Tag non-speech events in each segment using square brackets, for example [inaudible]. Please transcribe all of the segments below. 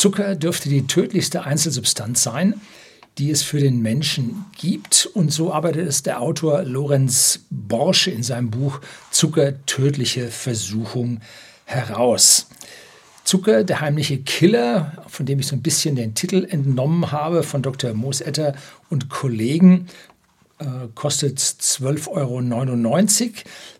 Zucker dürfte die tödlichste Einzelsubstanz sein, die es für den Menschen gibt. Und so arbeitet es der Autor Lorenz Borsche in seinem Buch Zucker, tödliche Versuchung heraus. Zucker, der heimliche Killer, von dem ich so ein bisschen den Titel entnommen habe von Dr. Moosetter und Kollegen, kostet 12,99 Euro.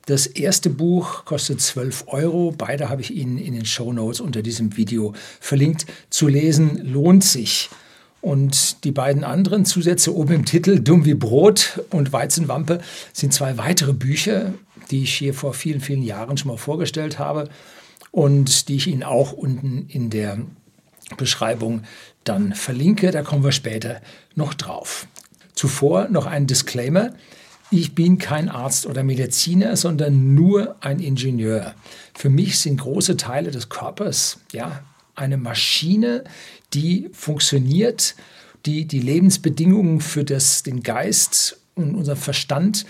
Das erste Buch kostet 12 Euro. Beide habe ich Ihnen in den Show Notes unter diesem Video verlinkt. Zu lesen lohnt sich. Und die beiden anderen Zusätze oben im Titel, Dumm wie Brot und Weizenwampe, sind zwei weitere Bücher, die ich hier vor vielen, vielen Jahren schon mal vorgestellt habe und die ich Ihnen auch unten in der Beschreibung dann verlinke. Da kommen wir später noch drauf. Zuvor noch ein Disclaimer. Ich bin kein Arzt oder Mediziner, sondern nur ein Ingenieur. Für mich sind große Teile des Körpers ja, eine Maschine, die funktioniert, die die Lebensbedingungen für das, den Geist und unseren Verstand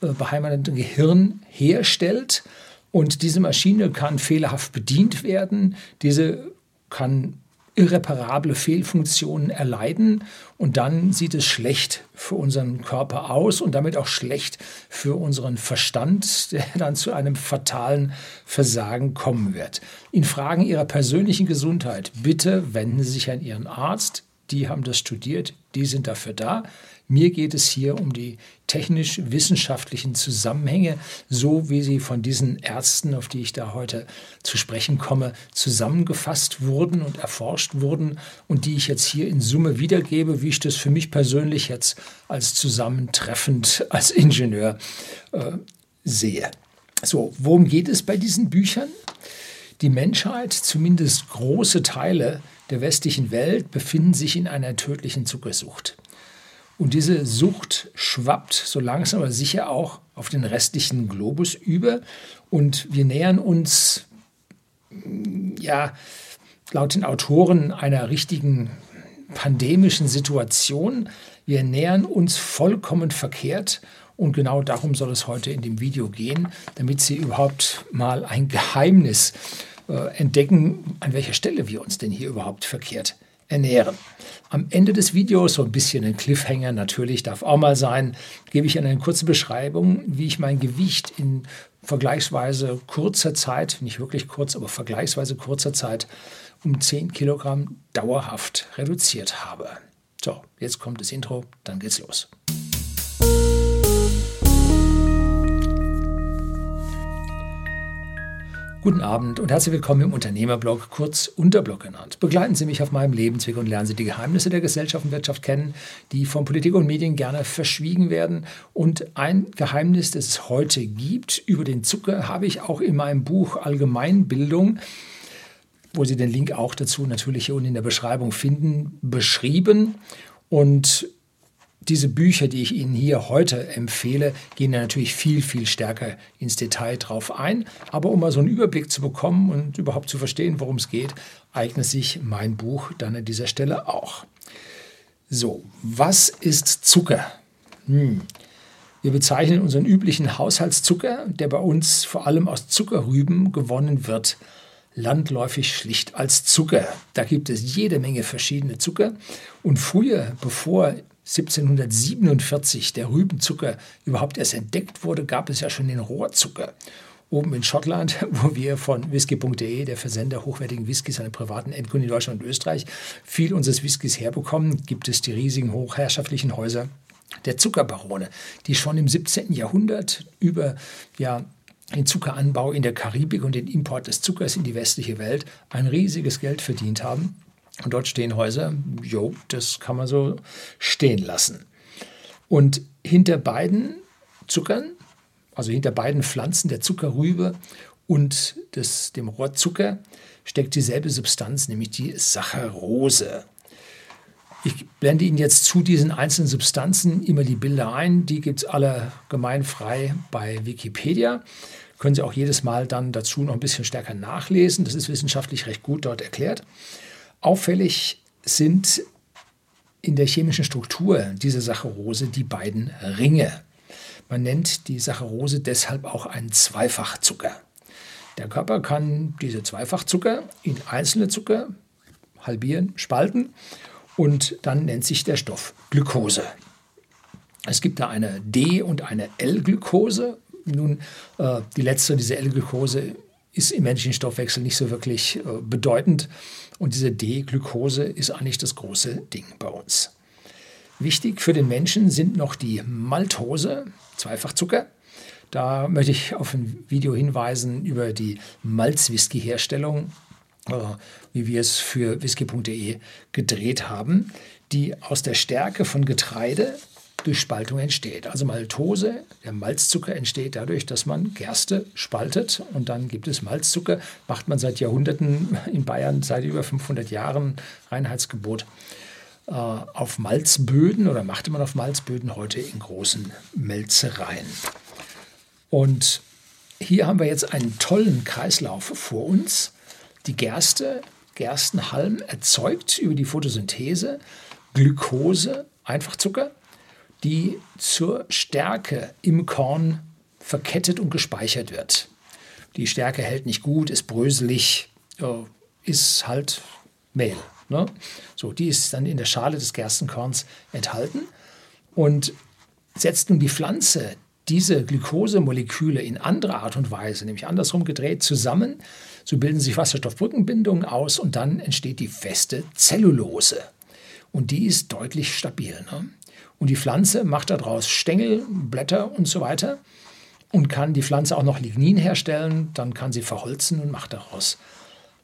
äh, beheimateten Gehirn herstellt und diese Maschine kann fehlerhaft bedient werden, diese kann irreparable Fehlfunktionen erleiden und dann sieht es schlecht für unseren Körper aus und damit auch schlecht für unseren Verstand, der dann zu einem fatalen Versagen kommen wird. In Fragen Ihrer persönlichen Gesundheit bitte wenden Sie sich an Ihren Arzt. Die haben das studiert, die sind dafür da. Mir geht es hier um die technisch-wissenschaftlichen Zusammenhänge, so wie sie von diesen Ärzten, auf die ich da heute zu sprechen komme, zusammengefasst wurden und erforscht wurden und die ich jetzt hier in Summe wiedergebe, wie ich das für mich persönlich jetzt als zusammentreffend als Ingenieur äh, sehe. So, worum geht es bei diesen Büchern? Die Menschheit, zumindest große Teile der westlichen Welt, befinden sich in einer tödlichen Zuckersucht. Und diese Sucht schwappt so langsam aber sicher auch auf den restlichen Globus über. Und wir nähern uns, ja, laut den Autoren einer richtigen pandemischen Situation. Wir nähern uns vollkommen verkehrt. Und genau darum soll es heute in dem Video gehen, damit Sie überhaupt mal ein Geheimnis äh, entdecken, an welcher Stelle wir uns denn hier überhaupt verkehrt ernähren. Am Ende des Videos, so ein bisschen ein Cliffhanger natürlich, darf auch mal sein, gebe ich eine kurze Beschreibung, wie ich mein Gewicht in vergleichsweise kurzer Zeit, nicht wirklich kurz, aber vergleichsweise kurzer Zeit um 10 Kilogramm dauerhaft reduziert habe. So, jetzt kommt das Intro, dann geht's los. Guten Abend und herzlich willkommen im Unternehmerblog, kurz Unterblog genannt. Begleiten Sie mich auf meinem Lebensweg und lernen Sie die Geheimnisse der Gesellschaft und Wirtschaft kennen, die von Politik und Medien gerne verschwiegen werden. Und ein Geheimnis, das es heute gibt über den Zucker, habe ich auch in meinem Buch Allgemeinbildung wo Sie den Link auch dazu natürlich hier unten in der Beschreibung finden, beschrieben. Und diese Bücher, die ich Ihnen hier heute empfehle, gehen natürlich viel, viel stärker ins Detail drauf ein. Aber um mal so einen Überblick zu bekommen und überhaupt zu verstehen, worum es geht, eignet sich mein Buch dann an dieser Stelle auch. So, was ist Zucker? Hm. Wir bezeichnen unseren üblichen Haushaltszucker, der bei uns vor allem aus Zuckerrüben gewonnen wird, landläufig schlicht als Zucker. Da gibt es jede Menge verschiedene Zucker. Und früher, bevor 1747 der Rübenzucker überhaupt erst entdeckt wurde, gab es ja schon den Rohrzucker. Oben in Schottland, [laughs] wo wir von whisky.de, der Versender hochwertigen Whiskys an privaten Endkunden in Deutschland und Österreich, viel unseres Whiskys herbekommen, gibt es die riesigen hochherrschaftlichen Häuser der Zuckerbarone, die schon im 17. Jahrhundert über ja, den Zuckeranbau in der Karibik und den Import des Zuckers in die westliche Welt ein riesiges Geld verdient haben und dort stehen Häuser, jo, das kann man so stehen lassen. Und hinter beiden Zuckern, also hinter beiden Pflanzen, der Zuckerrübe und des, dem Rohrzucker, steckt dieselbe Substanz, nämlich die Saccharose. Ich blende Ihnen jetzt zu diesen einzelnen Substanzen immer die Bilder ein. Die gibt es alle gemeinfrei bei Wikipedia. Können Sie auch jedes Mal dann dazu noch ein bisschen stärker nachlesen. Das ist wissenschaftlich recht gut dort erklärt. Auffällig sind in der chemischen Struktur dieser Saccharose die beiden Ringe. Man nennt die Saccharose deshalb auch einen Zweifachzucker. Der Körper kann diese Zweifachzucker in einzelne Zucker halbieren, spalten und dann nennt sich der Stoff Glucose. Es gibt da eine D- und eine L-Glucose. Nun, äh, die letzte, diese L-Glucose, ist im menschlichen Stoffwechsel nicht so wirklich äh, bedeutend. Und diese D-Glucose ist eigentlich das große Ding bei uns. Wichtig für den Menschen sind noch die Maltose, Zweifachzucker. Da möchte ich auf ein Video hinweisen über die Malzwhisky-Herstellung, äh, wie wir es für whisky.de gedreht haben, die aus der Stärke von Getreide durch Spaltung entsteht. Also Maltose, der Malzzucker entsteht dadurch, dass man Gerste spaltet und dann gibt es Malzzucker. Macht man seit Jahrhunderten in Bayern, seit über 500 Jahren Reinheitsgebot äh, auf Malzböden oder machte man auf Malzböden heute in großen Melzereien. Und hier haben wir jetzt einen tollen Kreislauf vor uns. Die Gerste, Gerstenhalm erzeugt über die Photosynthese Glukose, Einfachzucker, die zur Stärke im Korn verkettet und gespeichert wird. Die Stärke hält nicht gut, ist bröselig, ist halt Mehl. Ne? So, die ist dann in der Schale des Gerstenkorns enthalten und setzt nun die Pflanze diese Glukosemoleküle in anderer Art und Weise, nämlich andersrum gedreht, zusammen, so bilden sich Wasserstoffbrückenbindungen aus und dann entsteht die feste Zellulose. Und die ist deutlich stabil. Ne? Und die Pflanze macht daraus Stängel, Blätter und so weiter und kann die Pflanze auch noch Lignin herstellen, dann kann sie verholzen und macht daraus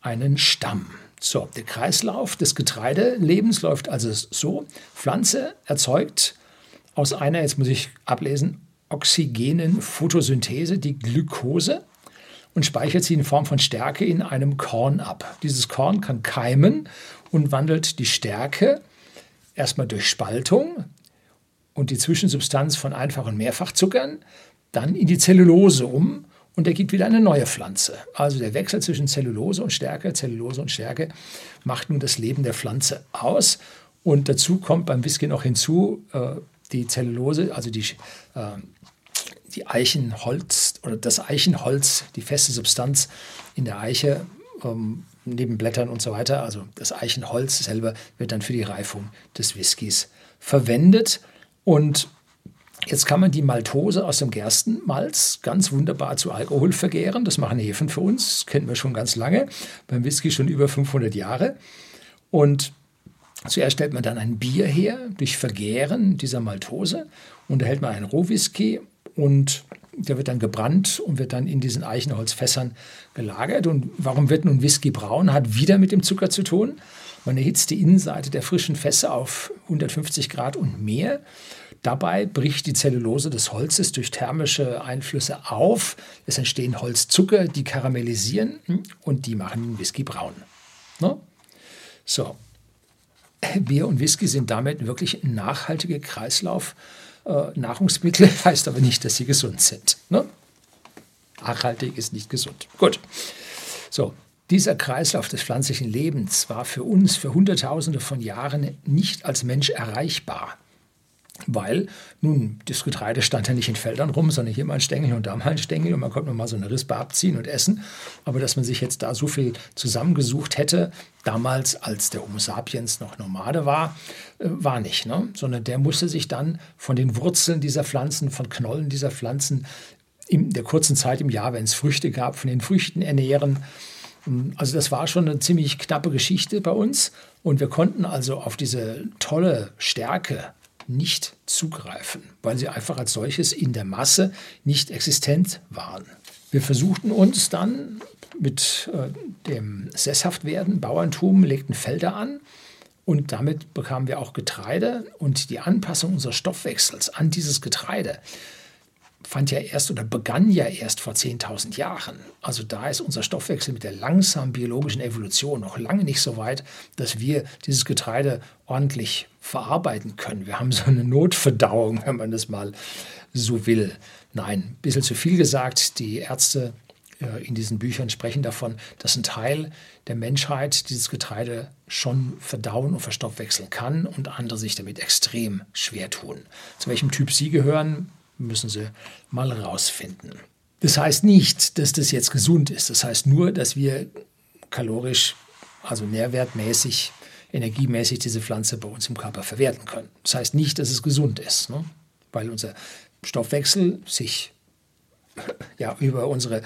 einen Stamm. So, der Kreislauf des Getreidelebens läuft also so. Pflanze erzeugt aus einer, jetzt muss ich ablesen, oxygenen Photosynthese die Glukose und speichert sie in Form von Stärke in einem Korn ab. Dieses Korn kann keimen und wandelt die Stärke erstmal durch Spaltung und die Zwischensubstanz von Einfach- und Mehrfachzuckern dann in die Zellulose um und ergibt wieder eine neue Pflanze. Also der Wechsel zwischen Zellulose und Stärke, Zellulose und Stärke macht nun das Leben der Pflanze aus. Und dazu kommt beim Whisky noch hinzu äh, die Zellulose, also die, äh, die Eichenholz oder das Eichenholz, die feste Substanz in der Eiche, ähm, neben Blättern und so weiter. Also das Eichenholz selber wird dann für die Reifung des Whiskys verwendet. Und jetzt kann man die Maltose aus dem Gerstenmalz ganz wunderbar zu Alkohol vergären. Das machen Hefen für uns, kennen wir schon ganz lange, beim Whisky schon über 500 Jahre. Und zuerst stellt man dann ein Bier her durch Vergären dieser Maltose und erhält man einen Rohwhisky und der wird dann gebrannt und wird dann in diesen Eichenholzfässern gelagert. Und warum wird nun Whisky braun? Hat wieder mit dem Zucker zu tun. Man erhitzt die Innenseite der frischen Fässer auf 150 Grad und mehr. Dabei bricht die Zellulose des Holzes durch thermische Einflüsse auf. Es entstehen Holzzucker, die karamellisieren und die machen Whisky braun. Ne? So, Bier und Whisky sind damit wirklich ein nachhaltiger Kreislauf äh, [laughs] heißt aber nicht, dass sie gesund sind. Ne? Nachhaltig ist nicht gesund. Gut. So, dieser Kreislauf des pflanzlichen Lebens war für uns für Hunderttausende von Jahren nicht als Mensch erreichbar. Weil, nun, das Getreide stand ja nicht in Feldern rum, sondern hier mal ein Stängel und da mal ein Stängel und man konnte mal so eine Rispe abziehen und essen. Aber dass man sich jetzt da so viel zusammengesucht hätte, damals, als der Homo sapiens noch Nomade war, äh, war nicht. Ne? Sondern der musste sich dann von den Wurzeln dieser Pflanzen, von Knollen dieser Pflanzen in der kurzen Zeit im Jahr, wenn es Früchte gab, von den Früchten ernähren. Also das war schon eine ziemlich knappe Geschichte bei uns und wir konnten also auf diese tolle Stärke nicht zugreifen, weil sie einfach als solches in der Masse nicht existent waren. Wir versuchten uns dann mit äh, dem Sesshaftwerden, Bauerntum, legten Felder an und damit bekamen wir auch Getreide und die Anpassung unseres Stoffwechsels an dieses Getreide fand ja erst oder begann ja erst vor 10.000 Jahren. Also da ist unser Stoffwechsel mit der langsamen biologischen Evolution noch lange nicht so weit, dass wir dieses Getreide ordentlich verarbeiten können. Wir haben so eine Notverdauung, wenn man das mal so will. Nein, ein bisschen zu viel gesagt. Die Ärzte äh, in diesen Büchern sprechen davon, dass ein Teil der Menschheit dieses Getreide schon verdauen und verstoffwechseln kann und andere sich damit extrem schwer tun. Zu welchem Typ Sie gehören, müssen Sie mal rausfinden. Das heißt nicht, dass das jetzt gesund ist. Das heißt nur, dass wir kalorisch also nährwertmäßig, energiemäßig diese Pflanze bei uns im Körper verwerten können. Das heißt nicht, dass es gesund ist, ne? weil unser Stoffwechsel sich ja, über unsere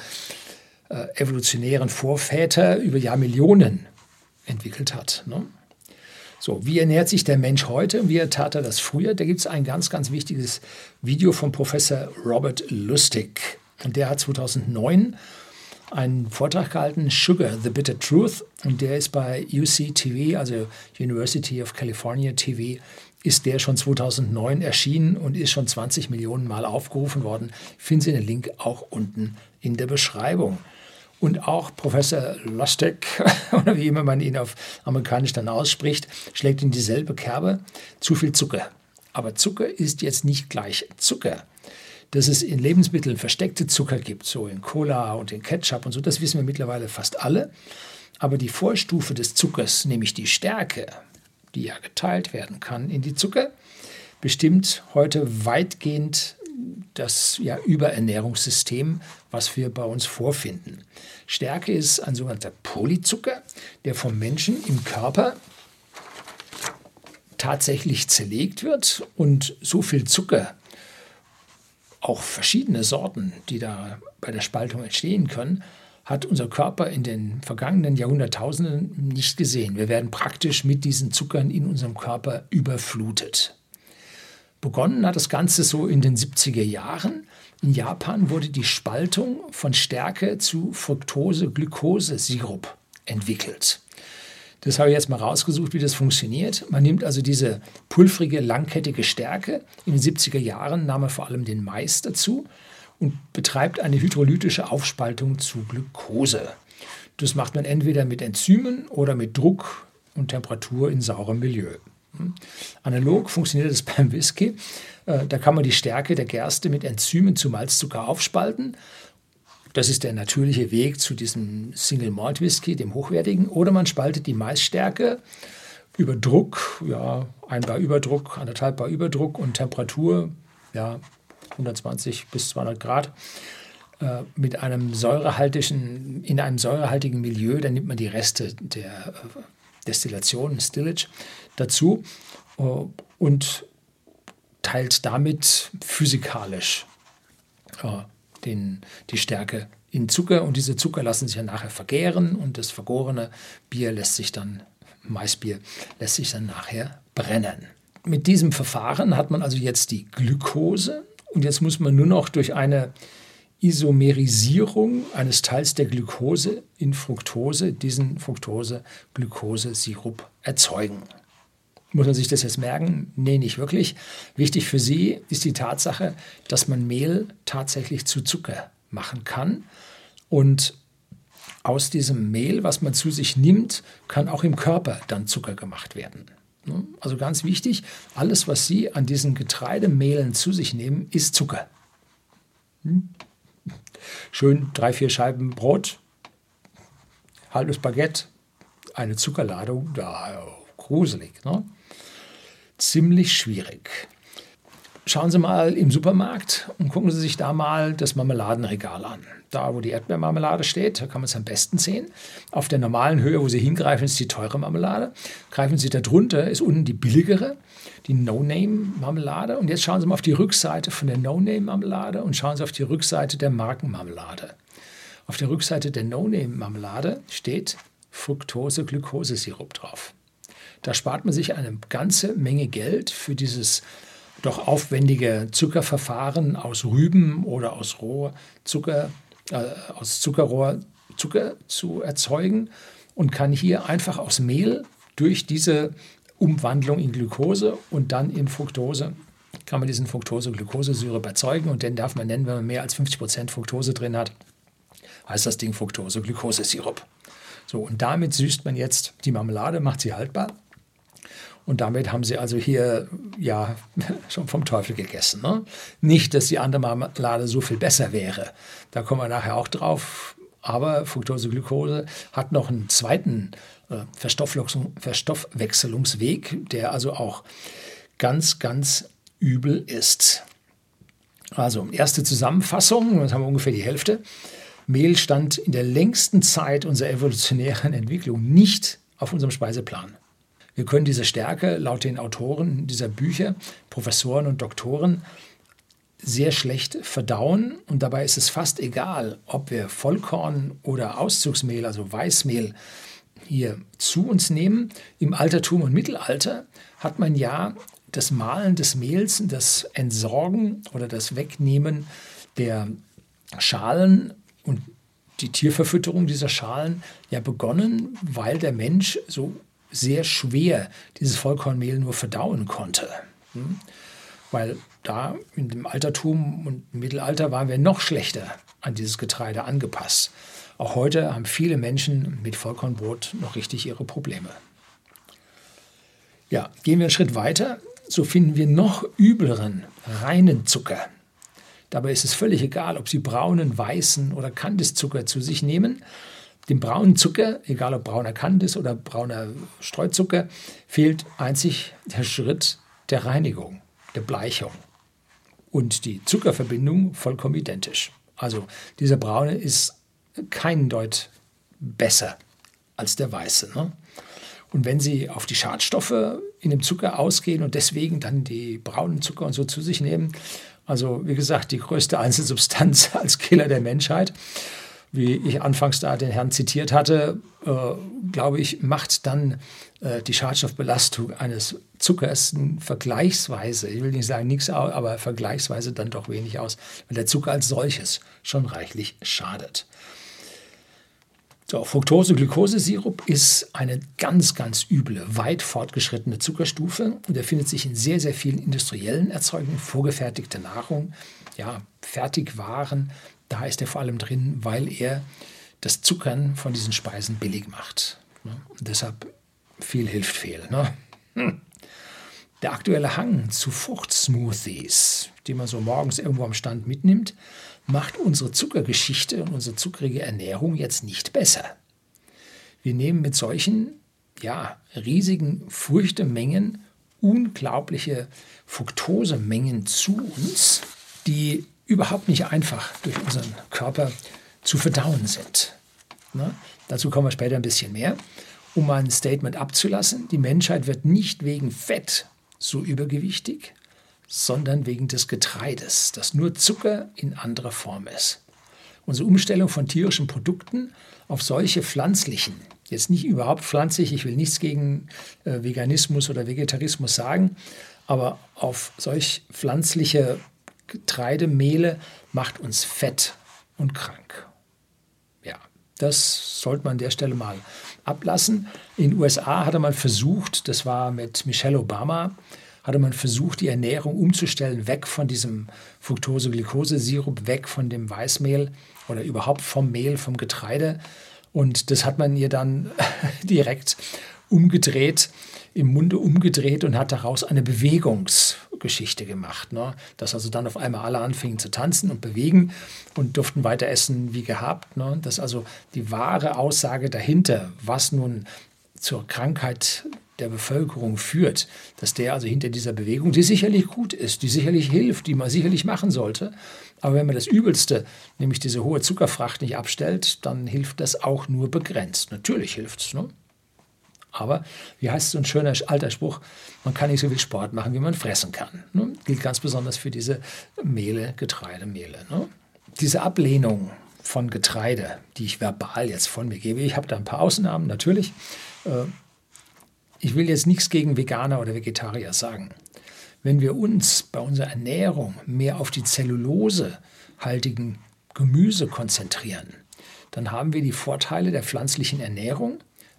äh, evolutionären Vorväter über Jahrmillionen entwickelt hat. Ne? So, wie ernährt sich der Mensch heute? Wie tat er das früher? Da gibt es ein ganz, ganz wichtiges Video von Professor Robert Lustig. Und der hat 2009 einen Vortrag gehalten, Sugar, The Bitter Truth. Und der ist bei UC TV, also University of California TV, ist der schon 2009 erschienen und ist schon 20 Millionen Mal aufgerufen worden. Finden Sie den Link auch unten in der Beschreibung. Und auch Professor Lustig, [laughs] oder wie immer man ihn auf amerikanisch dann ausspricht, schlägt in dieselbe Kerbe. Zu viel Zucker. Aber Zucker ist jetzt nicht gleich Zucker. Dass es in Lebensmitteln versteckte Zucker gibt, so in Cola und in Ketchup und so, das wissen wir mittlerweile fast alle. Aber die Vorstufe des Zuckers, nämlich die Stärke, die ja geteilt werden kann in die Zucker, bestimmt heute weitgehend das ja, Überernährungssystem, was wir bei uns vorfinden. Stärke ist ein sogenannter Polyzucker, der vom Menschen im Körper tatsächlich zerlegt wird und so viel Zucker, auch verschiedene Sorten, die da bei der Spaltung entstehen können, hat unser Körper in den vergangenen Jahrhunderttausenden nicht gesehen. Wir werden praktisch mit diesen Zuckern in unserem Körper überflutet. Begonnen hat das Ganze so in den 70er Jahren. In Japan wurde die Spaltung von Stärke zu Fructose-Glucose-Sirup entwickelt. Das habe ich jetzt mal rausgesucht, wie das funktioniert. Man nimmt also diese pulvrige, langkettige Stärke. In den 70er Jahren nahm er vor allem den Mais dazu und betreibt eine hydrolytische Aufspaltung zu Glucose. Das macht man entweder mit Enzymen oder mit Druck und Temperatur in saurem Milieu. Analog funktioniert das [laughs] beim Whisky. Äh, da kann man die Stärke der Gerste mit Enzymen zu Malzzucker aufspalten. Das ist der natürliche Weg zu diesem Single Malt Whisky, dem hochwertigen. Oder man spaltet die Maisstärke über Druck, ja, ein Bar Überdruck, anderthalb Bar Überdruck und Temperatur, ja, 120 bis 200 Grad äh, mit einem säurehaltigen, in einem säurehaltigen Milieu, dann nimmt man die Reste der äh, Destillation, Stillage, dazu äh, und teilt damit physikalisch äh, den, die Stärke in Zucker und diese Zucker lassen sich ja nachher vergären und das vergorene Bier lässt sich dann, Maisbier, lässt sich dann nachher brennen. Mit diesem Verfahren hat man also jetzt die Glukose und jetzt muss man nur noch durch eine Isomerisierung eines Teils der Glucose in Fructose diesen Fructose-Glucose-Sirup erzeugen. Muss man sich das jetzt merken? Nee, nicht wirklich. Wichtig für Sie ist die Tatsache, dass man Mehl tatsächlich zu Zucker machen kann. Und aus diesem Mehl, was man zu sich nimmt, kann auch im Körper dann Zucker gemacht werden. Also ganz wichtig, alles, was Sie an diesen Getreidemehlen zu sich nehmen, ist Zucker. Hm? Schön drei, vier Scheiben Brot, halbes Baguette, eine Zuckerladung, da gruselig. Ne? Ziemlich schwierig. Schauen Sie mal im Supermarkt und gucken Sie sich da mal das Marmeladenregal an. Da, wo die Erdbeermarmelade steht, da kann man es am besten sehen. Auf der normalen Höhe, wo Sie hingreifen, ist die teure Marmelade. Greifen Sie da drunter, ist unten die billigere, die No-Name-Marmelade. Und jetzt schauen Sie mal auf die Rückseite von der No-Name-Marmelade und schauen Sie auf die Rückseite der Markenmarmelade. Auf der Rückseite der No-Name-Marmelade steht Fructose-Glukosesirup drauf. Da spart man sich eine ganze Menge Geld für dieses doch aufwendige Zuckerverfahren aus Rüben oder aus Rohrzucker, äh, aus Zuckerrohr Zucker zu erzeugen und kann hier einfach aus Mehl durch diese Umwandlung in Glucose und dann in Fructose kann man diesen Fructose-Glucose-Syrup erzeugen und den darf man nennen, wenn man mehr als 50% Fructose drin hat, heißt das Ding Fructose-Glucose-Sirup. So, und damit süßt man jetzt die Marmelade, macht sie haltbar und damit haben sie also hier ja [laughs] schon vom Teufel gegessen. Ne? Nicht, dass die andere Marmelade so viel besser wäre. Da kommen wir nachher auch drauf. Aber Fructose-Glucose hat noch einen zweiten äh, Verstoffwechselungsweg, der also auch ganz, ganz übel ist. Also erste Zusammenfassung, das haben wir ungefähr die Hälfte. Mehl stand in der längsten Zeit unserer evolutionären Entwicklung nicht auf unserem Speiseplan. Wir können diese Stärke laut den Autoren dieser Bücher, Professoren und Doktoren, sehr schlecht verdauen und dabei ist es fast egal, ob wir Vollkorn oder Auszugsmehl, also Weißmehl, hier zu uns nehmen. Im Altertum und Mittelalter hat man ja das Mahlen des Mehls, das Entsorgen oder das Wegnehmen der Schalen und die Tierverfütterung dieser Schalen ja begonnen, weil der Mensch so sehr schwer dieses Vollkornmehl nur verdauen konnte. Hm? Weil da in dem Altertum und Mittelalter waren wir noch schlechter an dieses Getreide angepasst. Auch heute haben viele Menschen mit Vollkornbrot noch richtig ihre Probleme. Ja, gehen wir einen Schritt weiter, so finden wir noch übleren reinen Zucker. Dabei ist es völlig egal, ob Sie braunen, weißen oder Kandiszucker zu sich nehmen. Dem braunen Zucker, egal ob brauner Kandis oder brauner Streuzucker, fehlt einzig der Schritt der Reinigung, der Bleichung. Und die Zuckerverbindung vollkommen identisch. Also dieser braune ist kein Deut besser als der weiße. Ne? Und wenn Sie auf die Schadstoffe in dem Zucker ausgehen und deswegen dann die braunen Zucker und so zu sich nehmen, also wie gesagt, die größte [laughs] Einzelsubstanz als Killer der Menschheit, wie ich anfangs da den Herrn zitiert hatte, äh, glaube ich, macht dann äh, die Schadstoffbelastung eines Zuckers vergleichsweise, ich will nicht sagen nichts, aber vergleichsweise dann doch wenig aus, weil der Zucker als solches schon reichlich schadet. So, Fructose-Glukosesirup ist eine ganz, ganz üble, weit fortgeschrittene Zuckerstufe und er findet sich in sehr, sehr vielen industriellen Erzeugungen, vorgefertigte Nahrung, ja, Fertigwaren, da ist er vor allem drin, weil er das Zuckern von diesen Speisen billig macht. Und deshalb viel hilft viel. Ne? Hm. Der aktuelle Hang zu Fruchtsmoothies, die man so morgens irgendwo am Stand mitnimmt, macht unsere Zuckergeschichte und unsere zuckrige Ernährung jetzt nicht besser. Wir nehmen mit solchen ja, riesigen Früchtemengen unglaubliche Fructosemengen zu uns, die überhaupt nicht einfach durch unseren Körper zu verdauen sind. Ne? Dazu kommen wir später ein bisschen mehr. Um mal ein Statement abzulassen, die Menschheit wird nicht wegen Fett so übergewichtig, sondern wegen des Getreides, das nur Zucker in anderer Form ist. Unsere Umstellung von tierischen Produkten auf solche pflanzlichen, jetzt nicht überhaupt pflanzlich, ich will nichts gegen äh, Veganismus oder Vegetarismus sagen, aber auf solch pflanzliche Getreidemehle macht uns fett und krank. Ja, das sollte man an der Stelle mal ablassen. In den USA hatte man versucht, das war mit Michelle Obama, hatte man versucht, die Ernährung umzustellen, weg von diesem Fructose-Glucose-Sirup, weg von dem Weißmehl oder überhaupt vom Mehl, vom Getreide. Und das hat man ihr dann [laughs] direkt umgedreht, im Munde umgedreht und hat daraus eine Bewegungsgeschichte gemacht. Ne? Dass also dann auf einmal alle anfingen zu tanzen und bewegen und durften weiter essen wie gehabt. Ne? Das ist also die wahre Aussage dahinter, was nun zur Krankheit der Bevölkerung führt, dass der also hinter dieser Bewegung, die sicherlich gut ist, die sicherlich hilft, die man sicherlich machen sollte, aber wenn man das Übelste, nämlich diese hohe Zuckerfracht nicht abstellt, dann hilft das auch nur begrenzt. Natürlich hilft es. Ne? Aber, wie heißt so ein schöner alter Spruch, man kann nicht so viel Sport machen, wie man fressen kann. Ne? Gilt ganz besonders für diese Mehle, Getreidemehle. Ne? Diese Ablehnung von Getreide, die ich verbal jetzt von mir gebe, ich habe da ein paar Ausnahmen natürlich, äh, ich will jetzt nichts gegen Veganer oder Vegetarier sagen. Wenn wir uns bei unserer Ernährung mehr auf die zellulosehaltigen Gemüse konzentrieren, dann haben wir die Vorteile der pflanzlichen Ernährung,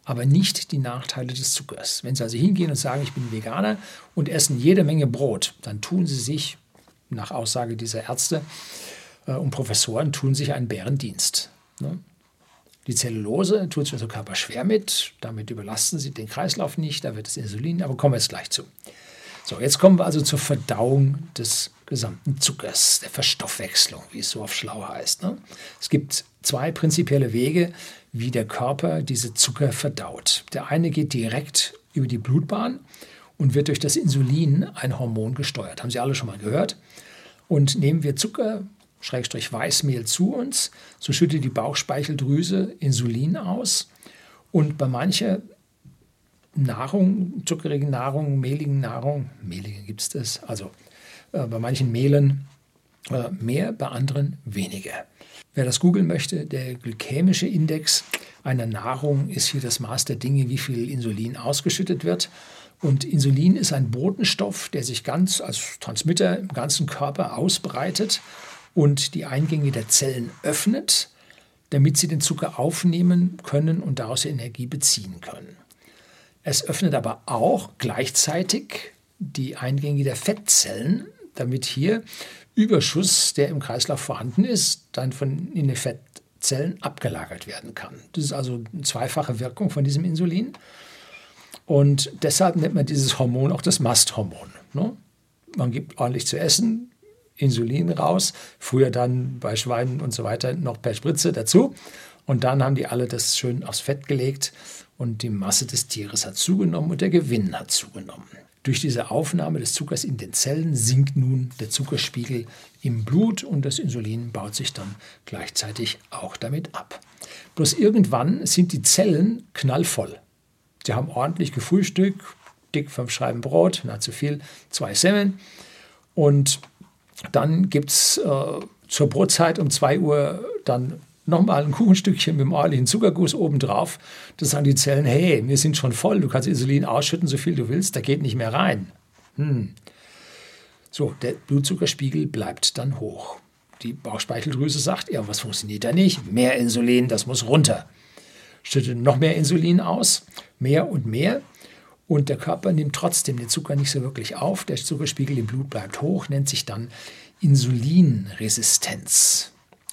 aber nicht die Nachteile des Zuckers. Wenn Sie also hingehen und sagen, ich bin Veganer und essen jede Menge Brot, dann tun Sie sich, nach Aussage dieser Ärzte äh, und Professoren, tun sich einen Bärendienst. Ne? Die Zellulose tut sich unser Körper schwer mit, damit überlasten sie den Kreislauf nicht, da wird das Insulin, aber kommen wir jetzt gleich zu. So, jetzt kommen wir also zur Verdauung des gesamten Zuckers, der Verstoffwechslung, wie es so auf schlau heißt. Ne? Es gibt zwei prinzipielle Wege, wie der Körper diese Zucker verdaut. Der eine geht direkt über die Blutbahn und wird durch das Insulin, ein Hormon, gesteuert. Haben Sie alle schon mal gehört? Und nehmen wir Zucker, Schrägstrich Weißmehl zu uns, so schüttet die Bauchspeicheldrüse Insulin aus. Und bei manchen Nahrung, zuckerigen Nahrung, mehligen Nahrung, mehlige gibt es das, also äh, bei manchen Mehlen mehr, bei anderen weniger. Wer das googeln möchte, der glykämische Index einer Nahrung ist hier das Maß der Dinge, wie viel Insulin ausgeschüttet wird. Und Insulin ist ein Botenstoff, der sich ganz als Transmitter im ganzen Körper ausbreitet und die Eingänge der Zellen öffnet, damit sie den Zucker aufnehmen können und daraus Energie beziehen können. Es öffnet aber auch gleichzeitig die Eingänge der Fettzellen, damit hier Überschuss, der im Kreislauf vorhanden ist, dann von in den Fettzellen abgelagert werden kann. Das ist also eine zweifache Wirkung von diesem Insulin. Und deshalb nennt man dieses Hormon auch das Masthormon. Ne? Man gibt ordentlich zu essen, Insulin raus, früher dann bei Schweinen und so weiter noch per Spritze dazu. Und dann haben die alle das schön aufs Fett gelegt und die Masse des Tieres hat zugenommen und der Gewinn hat zugenommen. Durch diese Aufnahme des Zuckers in den Zellen sinkt nun der Zuckerspiegel im Blut und das Insulin baut sich dann gleichzeitig auch damit ab. Bloß irgendwann sind die Zellen knallvoll. Sie haben ordentlich gefrühstückt, dick vom Schreiben Brot, na zu viel, zwei Semmeln. Und dann gibt es äh, zur Brotzeit um 2 Uhr dann nochmal ein Kuchenstückchen mit dem ordentlichen Zuckerguss obendrauf. Das sagen die Zellen, hey, wir sind schon voll, du kannst Insulin ausschütten, so viel du willst, da geht nicht mehr rein. Hm. So, der Blutzuckerspiegel bleibt dann hoch. Die Bauchspeicheldrüse sagt, ja, was funktioniert da nicht? Mehr Insulin, das muss runter. Schüttet noch mehr Insulin aus, mehr und mehr. Und der Körper nimmt trotzdem den Zucker nicht so wirklich auf. Der Zuckerspiegel im Blut bleibt hoch, nennt sich dann Insulinresistenz.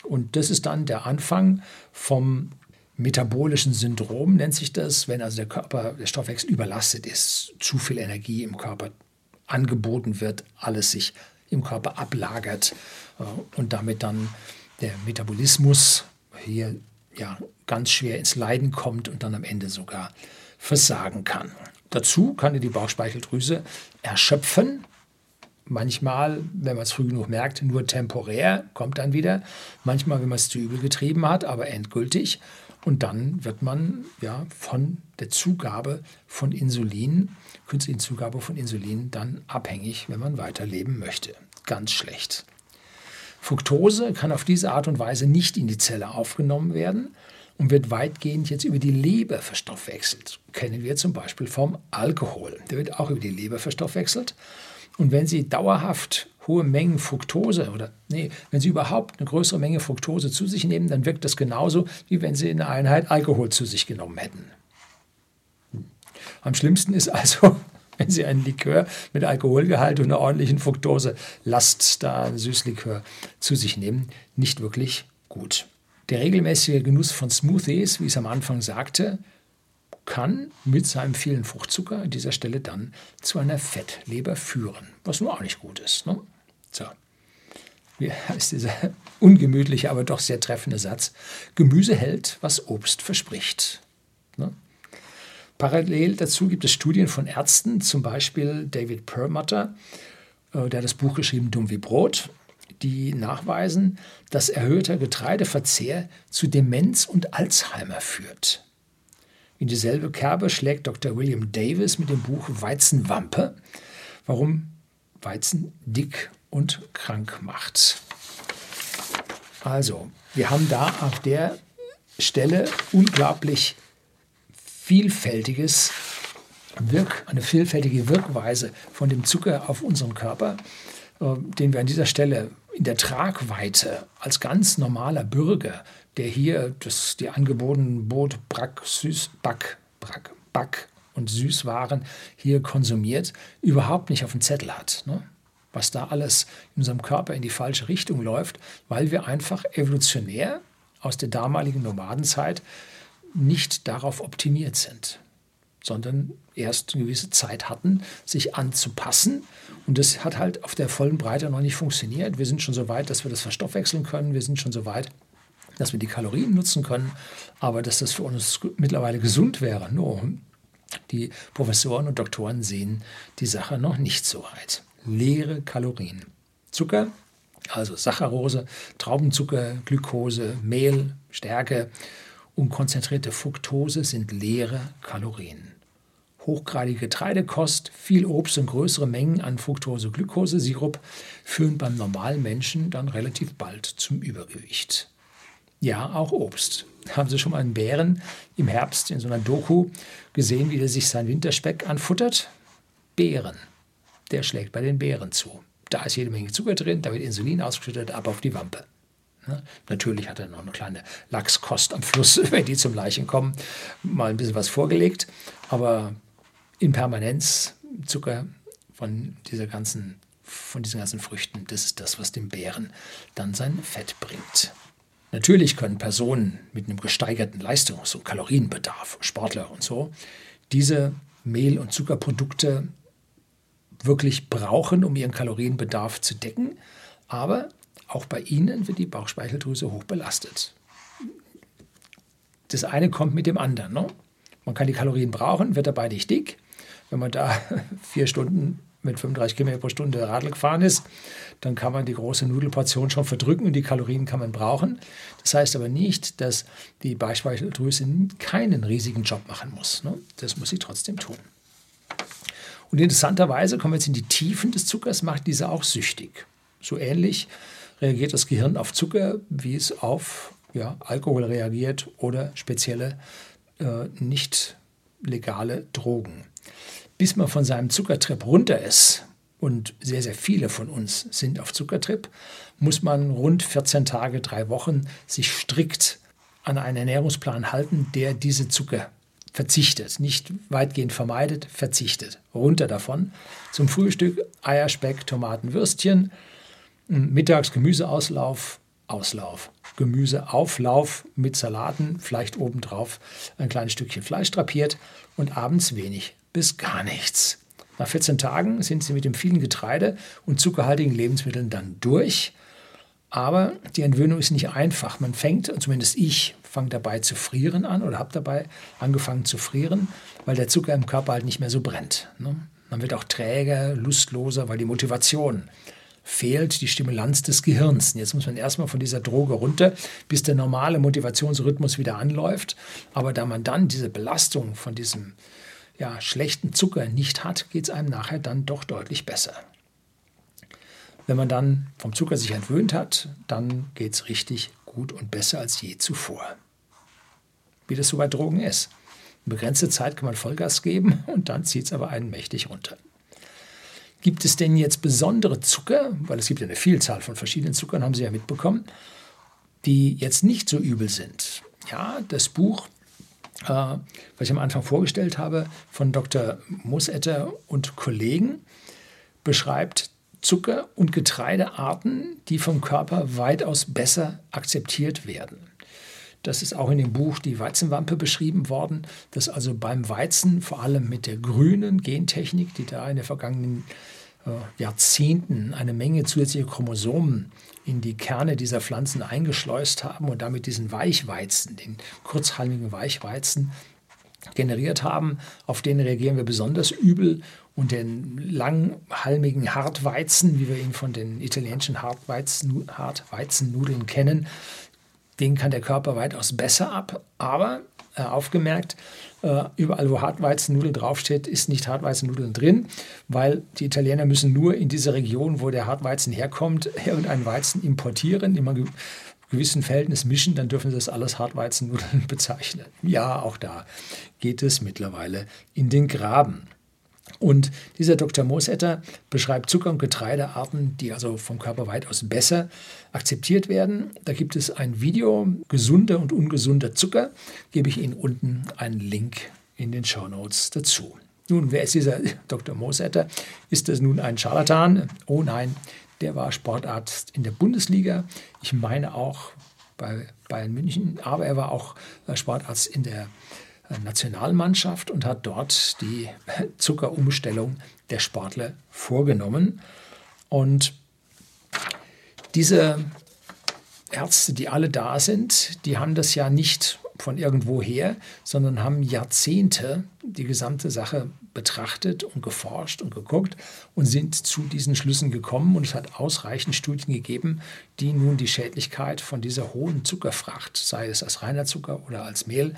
Und das ist dann der Anfang vom metabolischen Syndrom, nennt sich das, wenn also der Körper, der Stoffwechsel überlastet ist, zu viel Energie im Körper angeboten wird, alles sich im Körper ablagert äh, und damit dann der Metabolismus hier ja ganz schwer ins Leiden kommt und dann am Ende sogar versagen kann. Dazu kann die Bauchspeicheldrüse erschöpfen, Manchmal, wenn man es früh genug merkt, nur temporär, kommt dann wieder. Manchmal, wenn man es zu übel getrieben hat, aber endgültig. Und dann wird man ja von der Zugabe von Insulin, künstlichen Zugabe von Insulin, dann abhängig, wenn man weiterleben möchte. Ganz schlecht. Fructose kann auf diese Art und Weise nicht in die Zelle aufgenommen werden und wird weitgehend jetzt über die Leber verstoffwechselt. Kennen wir zum Beispiel vom Alkohol. Der wird auch über die Leber verstoffwechselt. Und wenn Sie dauerhaft hohe Mengen Fructose oder nee, wenn Sie überhaupt eine größere Menge Fructose zu sich nehmen, dann wirkt das genauso, wie wenn Sie in einer Einheit Alkohol zu sich genommen hätten. Am schlimmsten ist also, [laughs] wenn Sie einen Likör mit Alkoholgehalt und einer ordentlichen Fructose-Last, da ein Süßlikör zu sich nehmen, nicht wirklich gut. Der regelmäßige Genuss von Smoothies, wie ich es am Anfang sagte, kann mit seinem vielen Fruchtzucker an dieser Stelle dann zu einer Fettleber führen, was nun auch nicht gut ist. Ne? So. Wie heißt dieser ungemütliche, aber doch sehr treffende Satz? Gemüse hält, was Obst verspricht. Ne? Parallel dazu gibt es Studien von Ärzten, zum Beispiel David Perlmutter, äh, der hat das Buch geschrieben Dumm wie Brot, die nachweisen, dass erhöhter Getreideverzehr zu Demenz und Alzheimer führt. In dieselbe Kerbe schlägt Dr. William Davis mit dem Buch Weizenwampe, warum Weizen dick und krank macht. Also, wir haben da auf der Stelle unglaublich vielfältiges Wirk, eine vielfältige Wirkweise von dem Zucker auf unseren Körper, äh, den wir an dieser Stelle in der Tragweite als ganz normaler Bürger der hier das, die angebotenen Brot, Brack, Süß, Back, Brack, Back und Süßwaren hier konsumiert, überhaupt nicht auf dem Zettel hat. Ne? Was da alles in unserem Körper in die falsche Richtung läuft, weil wir einfach evolutionär aus der damaligen Nomadenzeit nicht darauf optimiert sind, sondern erst eine gewisse Zeit hatten, sich anzupassen. Und das hat halt auf der vollen Breite noch nicht funktioniert. Wir sind schon so weit, dass wir das verstoffwechseln können. Wir sind schon so weit, dass wir die Kalorien nutzen können, aber dass das für uns mittlerweile gesund wäre. Nur die Professoren und Doktoren sehen die Sache noch nicht so weit. Leere Kalorien. Zucker, also Saccharose, Traubenzucker, Glukose, Mehl, Stärke und konzentrierte Fructose sind leere Kalorien. hochgradige Getreidekost, viel Obst und größere Mengen an Fructose-Glukosesirup führen beim normalen Menschen dann relativ bald zum Übergewicht. Ja, auch Obst. Haben Sie schon mal einen Bären im Herbst in so einer Doku gesehen, wie der sich sein Winterspeck anfuttert? Bären. Der schlägt bei den Bären zu. Da ist jede Menge Zucker drin, da wird Insulin ausgeschüttet, ab auf die Wampe. Natürlich hat er noch eine kleine Lachskost am Fluss, [laughs] wenn die zum Leichen kommen, mal ein bisschen was vorgelegt. Aber in Permanenz Zucker von, dieser ganzen, von diesen ganzen Früchten, das ist das, was dem Bären dann sein Fett bringt. Natürlich können Personen mit einem gesteigerten Leistungs- und Kalorienbedarf, Sportler und so, diese Mehl- und Zuckerprodukte wirklich brauchen, um ihren Kalorienbedarf zu decken. Aber auch bei ihnen wird die Bauchspeicheldrüse hoch belastet. Das eine kommt mit dem anderen. Ne? Man kann die Kalorien brauchen, wird dabei nicht dick. Wenn man da [laughs] vier Stunden mit 35 Kilometer pro Stunde Radl gefahren ist, dann kann man die große Nudelportion schon verdrücken und die Kalorien kann man brauchen. Das heißt aber nicht, dass die Bauchspeicheldrüse keinen riesigen Job machen muss. Ne? Das muss sie trotzdem tun. Und interessanterweise kommen wir jetzt in die Tiefen des Zuckers, macht diese auch süchtig. So ähnlich reagiert das Gehirn auf Zucker, wie es auf ja, Alkohol reagiert oder spezielle äh, nicht legale Drogen. Bis man von seinem Zuckertrip runter ist, und sehr, sehr viele von uns sind auf Zuckertrip, muss man rund 14 Tage, drei Wochen sich strikt an einen Ernährungsplan halten, der diese Zucker verzichtet, nicht weitgehend vermeidet, verzichtet. Runter davon. Zum Frühstück Eier, Speck, Tomaten, Würstchen, mittags Gemüseauslauf, Auslauf. Gemüseauflauf mit Salaten, vielleicht obendrauf ein kleines Stückchen Fleisch drapiert und abends wenig bis gar nichts. Nach 14 Tagen sind sie mit dem vielen Getreide und zuckerhaltigen Lebensmitteln dann durch. Aber die Entwöhnung ist nicht einfach. Man fängt, zumindest ich, fange dabei zu frieren an oder habe dabei angefangen zu frieren, weil der Zucker im Körper halt nicht mehr so brennt. Ne? Man wird auch träger, lustloser, weil die Motivation fehlt, die Stimulanz des Gehirns. Jetzt muss man erstmal von dieser Droge runter, bis der normale Motivationsrhythmus wieder anläuft. Aber da man dann diese Belastung von diesem ja, schlechten Zucker nicht hat, geht es einem nachher dann doch deutlich besser. Wenn man dann vom Zucker sich entwöhnt hat, dann geht es richtig gut und besser als je zuvor. Wie das so bei Drogen ist. Eine begrenzte Zeit kann man Vollgas geben [laughs] und dann zieht es aber einen mächtig runter. Gibt es denn jetzt besondere Zucker, weil es gibt ja eine Vielzahl von verschiedenen Zuckern, haben Sie ja mitbekommen, die jetzt nicht so übel sind? Ja, das Buch, äh, was ich am Anfang vorgestellt habe, von Dr. Mosetter und Kollegen, beschreibt Zucker- und Getreidearten, die vom Körper weitaus besser akzeptiert werden. Das ist auch in dem Buch Die Weizenwampe beschrieben worden, dass also beim Weizen vor allem mit der grünen Gentechnik, die da in den vergangenen Jahrzehnten eine Menge zusätzlicher Chromosomen in die Kerne dieser Pflanzen eingeschleust haben und damit diesen Weichweizen, den kurzhalmigen Weichweizen, generiert haben. Auf den reagieren wir besonders übel und den langhalmigen Hartweizen, wie wir ihn von den italienischen Hartweizen, Hartweizennudeln kennen, den kann der Körper weitaus besser ab. Aber äh, aufgemerkt, äh, überall wo Hartweizennudeln draufsteht, ist nicht Hartweizennudeln drin, weil die Italiener müssen nur in diese Region, wo der Hartweizen herkommt, irgendeinen Weizen importieren, einem gewissen Verhältnis mischen, dann dürfen sie das alles Hartweizennudeln [laughs] bezeichnen. Ja, auch da geht es mittlerweile in den Graben. Und dieser Dr. Mosetter beschreibt Zucker- und Getreidearten, die also vom Körper weitaus besser akzeptiert werden. Da gibt es ein Video, gesunder und ungesunder Zucker, gebe ich Ihnen unten einen Link in den Show Notes dazu. Nun, wer ist dieser [laughs] Dr. Mosetter? Ist das nun ein Scharlatan? Oh nein, der war Sportarzt in der Bundesliga. Ich meine auch bei Bayern München, aber er war auch Sportarzt in der Nationalmannschaft und hat dort die Zuckerumstellung der Sportler vorgenommen. Und diese Ärzte, die alle da sind, die haben das ja nicht von irgendwoher, sondern haben Jahrzehnte die gesamte Sache betrachtet und geforscht und geguckt und sind zu diesen Schlüssen gekommen. Und es hat ausreichend Studien gegeben, die nun die Schädlichkeit von dieser hohen Zuckerfracht, sei es als reiner Zucker oder als Mehl,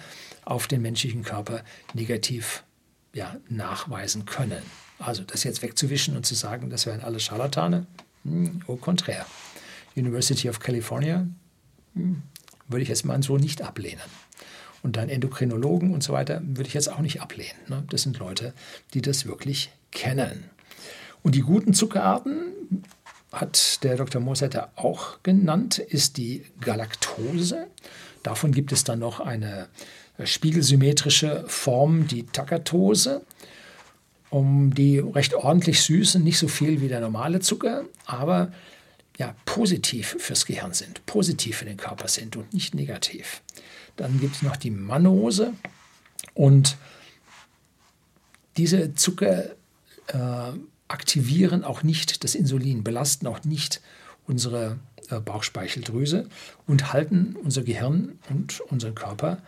auf den menschlichen Körper negativ ja, nachweisen können. Also das jetzt wegzuwischen und zu sagen, das wären alle Scharlatane, hm, au contraire. University of California hm, würde ich jetzt mal so nicht ablehnen. Und dann Endokrinologen und so weiter würde ich jetzt auch nicht ablehnen. Ne? Das sind Leute, die das wirklich kennen. Und die guten Zuckerarten, hat der Dr. Mosetter auch genannt, ist die Galaktose. Davon gibt es dann noch eine spiegelsymmetrische Form, die Takatose, um die recht ordentlich süßen, nicht so viel wie der normale Zucker, aber ja, positiv fürs Gehirn sind, positiv für den Körper sind und nicht negativ. Dann gibt es noch die Mannose und diese Zucker äh, aktivieren auch nicht das Insulin, belasten auch nicht unsere äh, Bauchspeicheldrüse und halten unser Gehirn und unseren Körper,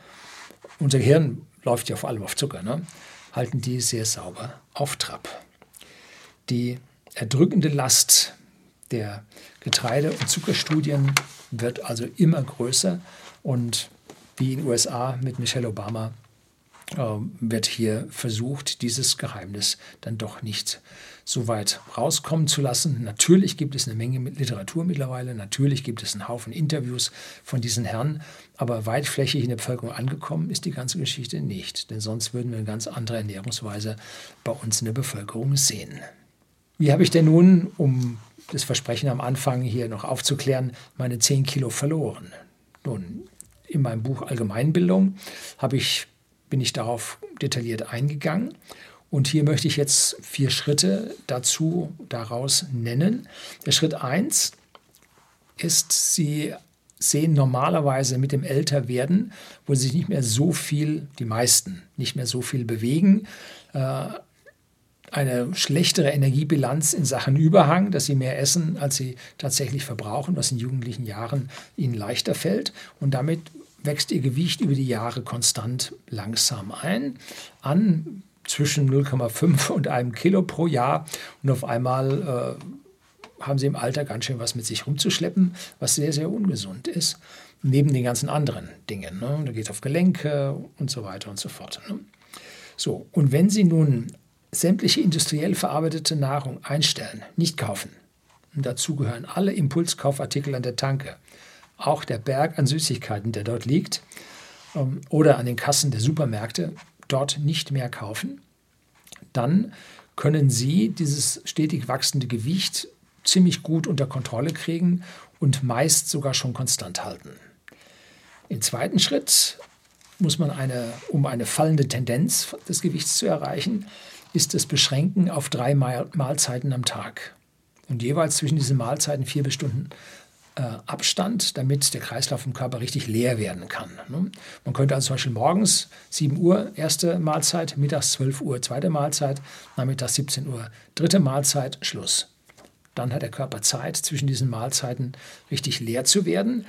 unser Gehirn läuft ja vor allem auf Zucker, ne? halten die sehr sauber auf Trab. Die erdrückende Last der Getreide- und Zuckerstudien wird also immer größer und wie in den USA mit Michelle Obama äh, wird hier versucht, dieses Geheimnis dann doch nicht so weit rauskommen zu lassen. Natürlich gibt es eine Menge Literatur mittlerweile, natürlich gibt es einen Haufen Interviews von diesen Herren, aber weitflächig in der Bevölkerung angekommen ist die ganze Geschichte nicht, denn sonst würden wir eine ganz andere Ernährungsweise bei uns in der Bevölkerung sehen. Wie habe ich denn nun, um das Versprechen am Anfang hier noch aufzuklären, meine 10 Kilo verloren? Nun, in meinem Buch Allgemeinbildung ich, bin ich darauf detailliert eingegangen. Und hier möchte ich jetzt vier Schritte dazu daraus nennen. Der Schritt 1 ist, Sie sehen normalerweise mit dem Älterwerden, wo Sie sich nicht mehr so viel, die meisten, nicht mehr so viel bewegen, äh, eine schlechtere Energiebilanz in Sachen Überhang, dass sie mehr essen, als sie tatsächlich verbrauchen, was in jugendlichen Jahren ihnen leichter fällt. Und damit wächst ihr Gewicht über die Jahre konstant langsam ein, an zwischen 0,5 und einem Kilo pro Jahr. Und auf einmal äh, haben sie im Alter ganz schön was mit sich rumzuschleppen, was sehr, sehr ungesund ist. Neben den ganzen anderen Dingen. Ne? Da geht es auf Gelenke und so weiter und so fort. Ne? So, und wenn Sie nun sämtliche industriell verarbeitete Nahrung einstellen, nicht kaufen, und dazu gehören alle Impulskaufartikel an der Tanke, auch der Berg an Süßigkeiten, der dort liegt, ähm, oder an den Kassen der Supermärkte, dort nicht mehr kaufen, dann können Sie dieses stetig wachsende Gewicht ziemlich gut unter Kontrolle kriegen und meist sogar schon konstant halten. Im zweiten Schritt muss man eine, um eine fallende Tendenz des Gewichts zu erreichen, ist das Beschränken auf drei Mahlzeiten am Tag und jeweils zwischen diesen Mahlzeiten vier bis Stunden äh, Abstand, damit der Kreislauf im Körper richtig leer werden kann. Ne? Man könnte also zum Beispiel morgens 7 Uhr erste Mahlzeit, mittags 12 Uhr zweite Mahlzeit, nachmittags 17 Uhr dritte Mahlzeit, Schluss. Dann hat der Körper Zeit, zwischen diesen Mahlzeiten richtig leer zu werden.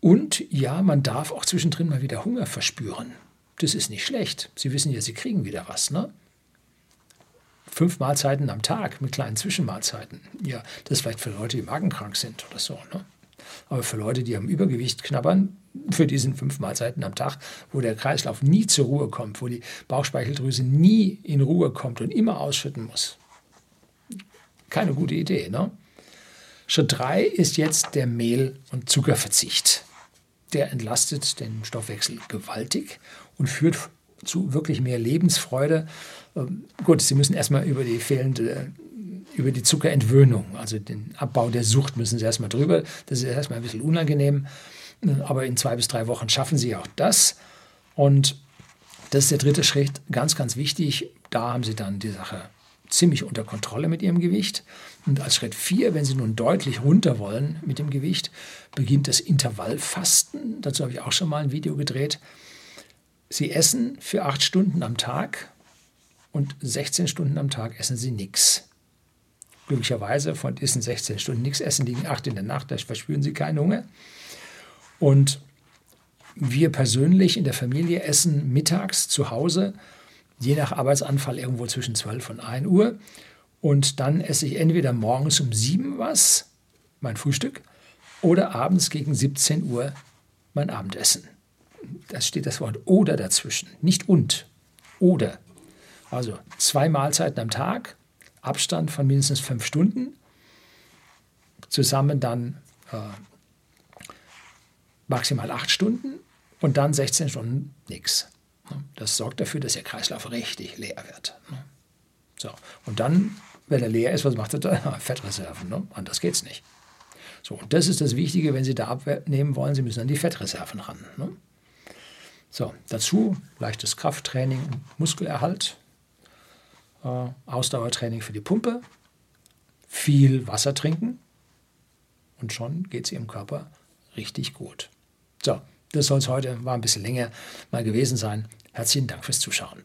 Und ja, man darf auch zwischendrin mal wieder Hunger verspüren. Das ist nicht schlecht. Sie wissen ja, Sie kriegen wieder was. Ne? fünf Mahlzeiten am Tag mit kleinen Zwischenmahlzeiten. Ja, das ist vielleicht für Leute, die magenkrank sind oder so. Ne? Aber für Leute, die am Übergewicht knabbern, für diesen fünf Mahlzeiten am Tag, wo der Kreislauf nie zur Ruhe kommt, wo die Bauchspeicheldrüse nie in Ruhe kommt und immer ausschütten muss. Keine gute Idee, ne? Schritt 3 ist jetzt der Mehl- und Zuckerverzicht. Der entlastet den Stoffwechsel gewaltig und führt zu wirklich mehr Lebensfreude. Ähm, gut, Sie müssen erstmal über die fehlende über die Zuckerentwöhnung, also den Abbau der Sucht müssen Sie erstmal drüber. Das ist erstmal ein bisschen unangenehm, aber in zwei bis drei Wochen schaffen Sie auch das. Und das ist der dritte Schritt, ganz, ganz wichtig. Da haben Sie dann die Sache ziemlich unter Kontrolle mit Ihrem Gewicht. Und als Schritt vier, wenn Sie nun deutlich runter wollen mit dem Gewicht, beginnt das Intervallfasten. Dazu habe ich auch schon mal ein Video gedreht. Sie essen für acht Stunden am Tag und 16 Stunden am Tag essen Sie nichts. Glücklicherweise von diesen 16 Stunden nichts essen, liegen acht in der Nacht, da verspüren Sie keinen Hunger. Und wir persönlich in der Familie essen mittags zu Hause, je nach Arbeitsanfall irgendwo zwischen 12 und 1 Uhr. Und dann esse ich entweder morgens um 7 was, mein Frühstück, oder abends gegen 17 Uhr mein Abendessen da steht das Wort oder dazwischen, nicht und, oder. Also zwei Mahlzeiten am Tag, Abstand von mindestens fünf Stunden, zusammen dann äh, maximal acht Stunden und dann 16 Stunden nichts. Das sorgt dafür, dass Ihr Kreislauf richtig leer wird. So, und dann, wenn er leer ist, was macht er da? [laughs] Fettreserven. Ne? Anders geht es nicht. So, und das ist das Wichtige, wenn Sie da abnehmen wollen, Sie müssen an die Fettreserven ran. Ne? So, dazu leichtes Krafttraining und Muskelerhalt, Ausdauertraining für die Pumpe, viel Wasser trinken und schon geht es Ihrem Körper richtig gut. So, das soll es heute, war ein bisschen länger mal gewesen sein. Herzlichen Dank fürs Zuschauen.